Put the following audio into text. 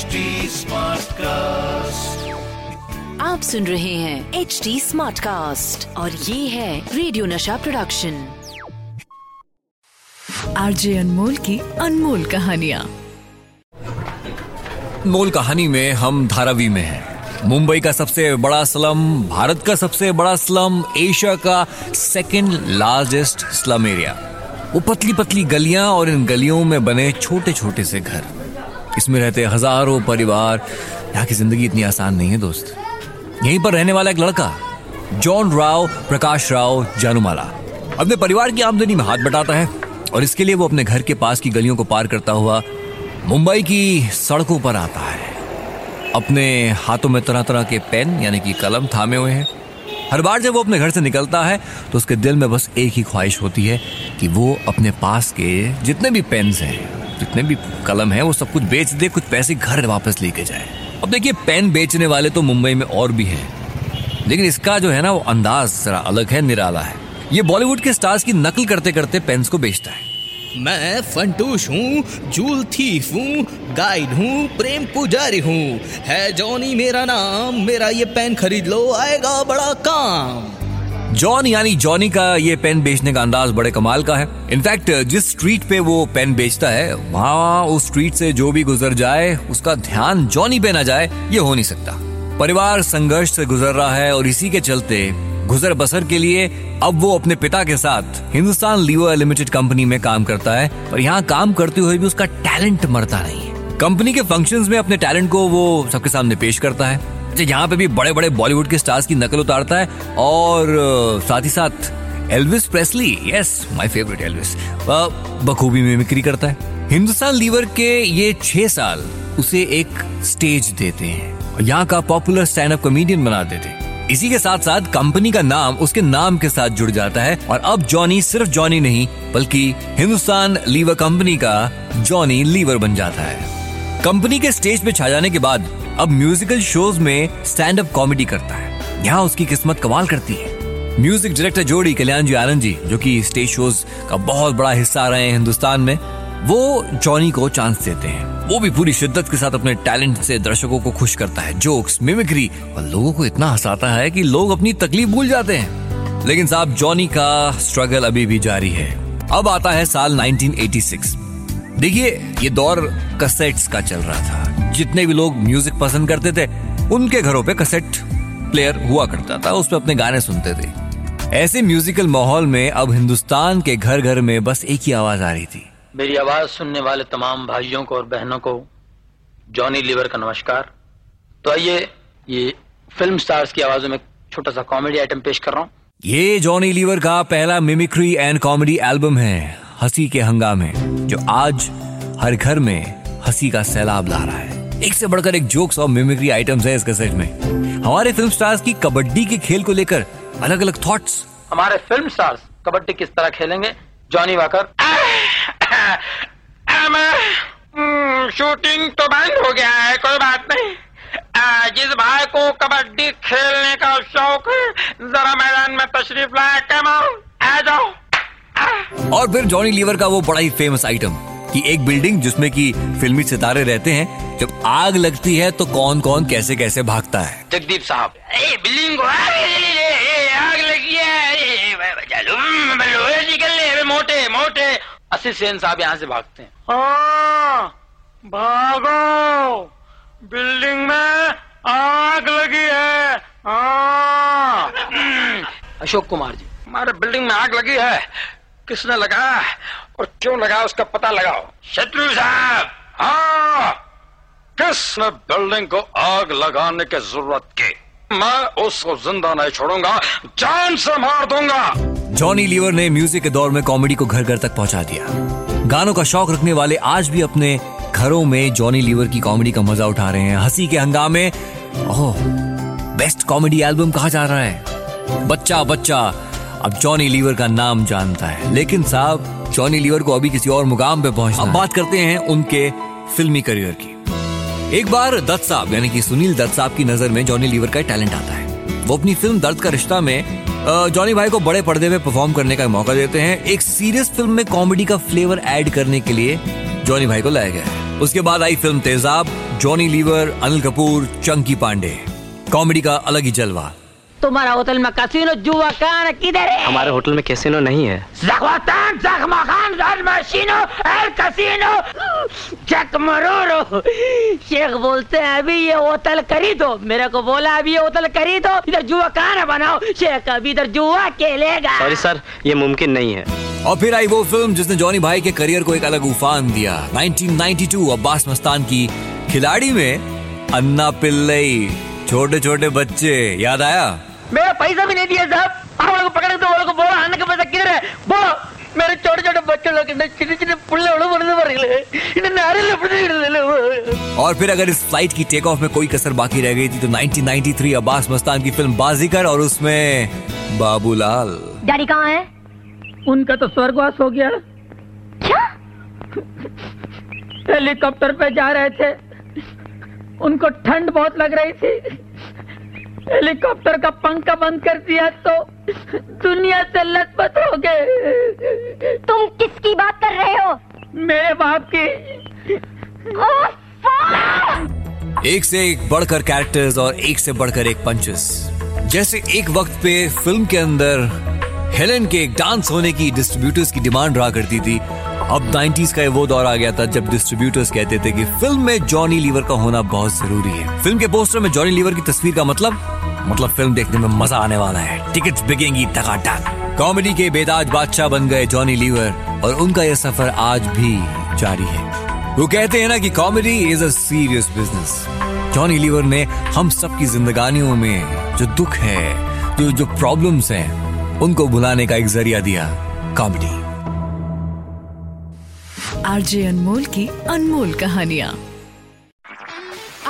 HD cast आप सुन रहे हैं एच डी स्मार्ट कास्ट और ये है रेडियो नशा प्रोडक्शन आरजे अनमोल की अनमोल कहानिया। मोल कहानी में हम धारावी में हैं। मुंबई का सबसे बड़ा स्लम भारत का सबसे बड़ा स्लम एशिया का सेकंड लार्जेस्ट स्लम एरिया वो पतली पतली गलियाँ और इन गलियों में बने छोटे छोटे से घर। इसमें रहते हज़ारों परिवार। यहाँ की ज़िंदगी इतनी आसान नहीं है, दोस्त। यहीं पर रहने वाला एक लड़का, जॉन राव, प्रकाश राव, जानूमाला। अपने परिवार की आमदनी में हाथ बटाता है और इसके लिए वो अपने घर के पास की गलियों को पार करता हुआ मुंबई की सड़कों पर आता है। अपने हाथों में तरह तरह के पेन, यानी कि कलम थामे हुए हैं। हर बार जब वो अपने घर से निकलता है तो उसके दिल में बस एक ही ख्वाहिश होती है कि वो अपने पास के जितने भी पेन्स हैं जितने भी कलम है, वो सब कुछ बेच दे, कुछ पैसे घर वापस लेके जाए। अब देखिए, पेन बेचने वाले तो मुंबई में और भी हैं। लेकिन इसका जो है ना, वो अंदाज जरा अलग है, निराला है। ये बॉलीवुड के स्टार्स की नकल करते करते पेन्स को बेचता है। मैं फंटूश हूँ, जूल थीफ हूँ, गाइड हूँ, प्रेम पुजारी हूँ। है जॉनी, मेरा नाम, मेरा ये पेन खरीद लो, आएगा बड़ा काम। जॉन यानी जॉनी का ये पेन बेचने का अंदाज बड़े कमाल का है। इनफैक्ट, जिस स्ट्रीट पे वो पेन बेचता है, वहाँ उस स्ट्रीट से जो भी गुजर जाए, उसका ध्यान जॉनी पे ना जाए, ये हो नहीं सकता। परिवार संघर्ष से गुजर रहा है और इसी के चलते गुजर बसर के लिए अब वो अपने पिता के साथ हिंदुस्तान लीवर लिमिटेड कंपनी में काम करता है और यहाँ काम करते हुए भी उसका टैलेंट मरता नहीं है। कंपनी के फ़ंक्शंस में अपने टैलेंट को वो सबके सामने पेश करता है। अच्छा, यहाँ पे भी बड़े बड़े बॉलीवुड के स्टार्स की नकल उतारता है और साथ ही साथ Elvis Presley yes my favourite Elvis बखूबी मिमिक्री करता है। हिंदुस्तान लीवर के ये छह साल उसे एक स्टेज देते हैं यहाँ का पॉपुलर स्टैंड अप कॉमेडियन बना देते इसी के साथ साथ कंपनी का नाम उसके नाम के साथ जुड़ जाता है और अब जॉनी सिर्फ़ जॉनी नहीं बल्कि हिंदुस्तान लीवर कंपनी का जॉनी लीवर बन जाता है। कंपनी के स्टेज पे छा जाने के बाद अब म्यूजिकल शोज़ में स्टैंड अप कॉमेडी करता है। यहाँ उसकी किस्मत कमाल करती है। म्यूज़िक डायरेक्टर जोड़ी कल्याण जी आनंद जी, जो कि स्टेज शोज़ का बहुत बड़ा हिस्सा रहे हैं हिंदुस्तान में, वो जॉनी को चांस देते हैं। वो भी पूरी शिद्दत के साथ अपने टैलेंट से दर्शकों को खुश करता है। जोक्स, मिमिक्री, और लोगों को इतना हंसाता है कि लोग अपनी तकलीफ़ भूल जाते हैं। लेकिन साहब, जॉनी का स्ट्रगल अभी भी जारी है। अब आता है साल 1986 देखिए ये दौर कसेट्स का चल रहा था। जितने भी लोग म्यूज़िक पसंद करते थे उनके घरों पे कसेट प्लेयर हुआ करता था उस पर अपने गाने सुनते थे। ऐसे म्यूजिकल माहौल में अब हिंदुस्तान के घर घर में बस एक ही आवाज़ आ रही थी। मेरी आवाज़ सुनने वाले तमाम भाइयों को और बहनों को जॉनी लीवर का नमस्कार। तो आइए ये फ़िल्म स्टार्स की आवाजों में छोटा सा कॉमेडी आइटम पेश कर रहा हूँ। ये जॉनी लीवर का पहला मिमिक्री एंड कॉमेडी एल्बम है। हँसी के हंगामे जो आज हर घर में हँसी का सैलाब ला रहा है। एक से बढ़कर एक जोक्स और मिमिक्री आइटम्स है इस कैसेट में। हमारे फ़िल्म स्टार्स की कबड्डी के खेल को लेकर अलग अलग थॉट्स हमारे फ़िल्म स्टार्स कबड्डी किस तरह खेलेंगे? जॉनी वाकर शूटिंग तो बंद हो गया है कोई बात नहीं। जिस भाई को कबड्डी खेलने का शौक है जरा मैदान में तशरीफ़ लाया कमाओ आ। और फिर जॉनी लीवर का वो बड़ा ही फ़ेमस आइटम कि एक बिल्डिंग जिसमें कि फिल्मी सितारे रहते हैं जब आग लगती है तो कौन कौन कैसे कैसे भागता है? जगदीप साहब। बिल्डिंग को आग लगी है, आग लगी ए, ए, चलो लोहे निकल रहे मोटे मोटे। अस्सी सेन साहब यहाँ से भागते हैं। हाँ, भागो। बिल्डिंग में आग लगी है। हाँ। अशोक कुमार जी हमारे बिल्डिंग में आग लगी है। किसने लगाया और क्यों लगाया उसका पता लगाओ? शत्रु साहब। हाँ। किसने बिल्डिंग को आग लगाने की ज़रूरत की? मैं उसको ज़िंदा नहीं छोड़ूँगा, जान से मार दूँगा। जॉनी लीवर ने म्यूज़िक के दौर में कॉमेडी को घर घर तक पहुँचा दिया। गानों का शौक रखने वाले आज भी अपने घरों में जॉनी लीवर की कॉमेडी का मज़ा उठा रहे हैं। हँसी के हंगामे। ओह, बेस्ट कॉमेडी एल्बम कहा जा रहा है? बच्चा बच्चा अब जॉनी लीवर का नाम जानता है। लेकिन साहब जॉनी लीवर को अभी किसी और मुकाम पे पहुँचना अब बात करते हैं उनके फिल्मी करियर की। एक बार दत्त साहब, यानी कि सुनील दत्त साहब की नज़र में जॉनी लीवर का टैलेंट आता है। वो अपनी फ़िल्म दर्द का रिश्ता में जॉनी भाई को बड़े पर्दे में परफॉर्म करने का मौका देते हैं। एक सीरियस फ़िल्म में कॉमेडी का फ्लेवर ऐड करने के लिए जॉनी भाई को लाया गया है। उसके बाद आई फ़िल्म तेजाब जॉनी लीवर अनिल कपूर चंकी पांडे कॉमेडी का अलग ही जलवा। तुम्हारा होटल में कसिनो जुआ कान किधर है? हमारे होटल में कैसीनो नहीं है। जखवातान जखमखान मशीनो एल कसीनो। चक मरोरो। शेख बोलते हैं अभी ये होटल खरीदो। मेरे को बोला अभी ये होटल खरीदो। इधर जुआ कान बनाओ। शेख अभी इधर जुआ खेलेगा। सॉरी सर ये मुमकिन नहीं है। और फिर आई वो फ़िल्म जिसने जॉनी भाई के करियर को एक अलग उफान दिया। 1992 अब्बास मस्तान की खिलाड़ी में अन्ना पिल्लई। छोटे छोटे बच्चे याद आया? मेरा पैसा भी नहीं दिया साहब। आप लोग पकड़ तो लोग बोलो आने के पैसा किधर है? बोलो मेरे छोटे छोटे बच्चों लोग चिन्ह चिन्ह पुल्ले और फिर अगर इस फ़्लाइट की टेक ऑफ़ में कोई कसर बाकी रह गई थी तो 1993 अब्बास मस्तान की फ़िल्म बाजीगर और उसमें बाबूलाल। डैडी कहाँ है? उनका तो स्वर्गवास हो गया। क्या? हेलीकॉप्टर पे जा रहे थे। उनको ठंड बहुत लग रही थी। हेलीकॉप्टर का पंखा बंद कर दिया तो दुनिया से लथपथ हो गए। तुम किसकी बात कर रहे हो? मेरे बाप की। एक से एक बढ़कर कैरेक्टर्स और एक से बढ़कर एक पंचेस जैसे एक वक्त पे फ़िल्म के अंदर हेलेन के एक डांस होने की डिस्ट्रीब्यूटर्स की डिमांड रहा करती थी। अब 90s का वो दौर आ गया था जब डिस्ट्रीब्यूटर्स कहते थे कि फ़िल्म में जॉनी लीवर का होना बहुत ज़रूरी है। फ़िल्म के पोस्टर में जॉनी लीवर की तस्वीर का मतलब मतलब फ़िल्म देखने में मज़ा आने वाला है। टिकट्स बिकेंगी टकाटक कॉमेडी के बेताज बादशाह बन गए जॉनी लीवर और उनका यह सफ़र आज भी जारी है। वो कहते हैं ना कि comedy is a serious business Johnny Lever ने हम सबकी जिंदगानियों में जो दुख है, जो जो प्रॉब्लम्स हैं, उनको भुलाने का एक ज़रिया दिया कॉमेडी आरजे अनमोल की अनमोल कहानियाँ।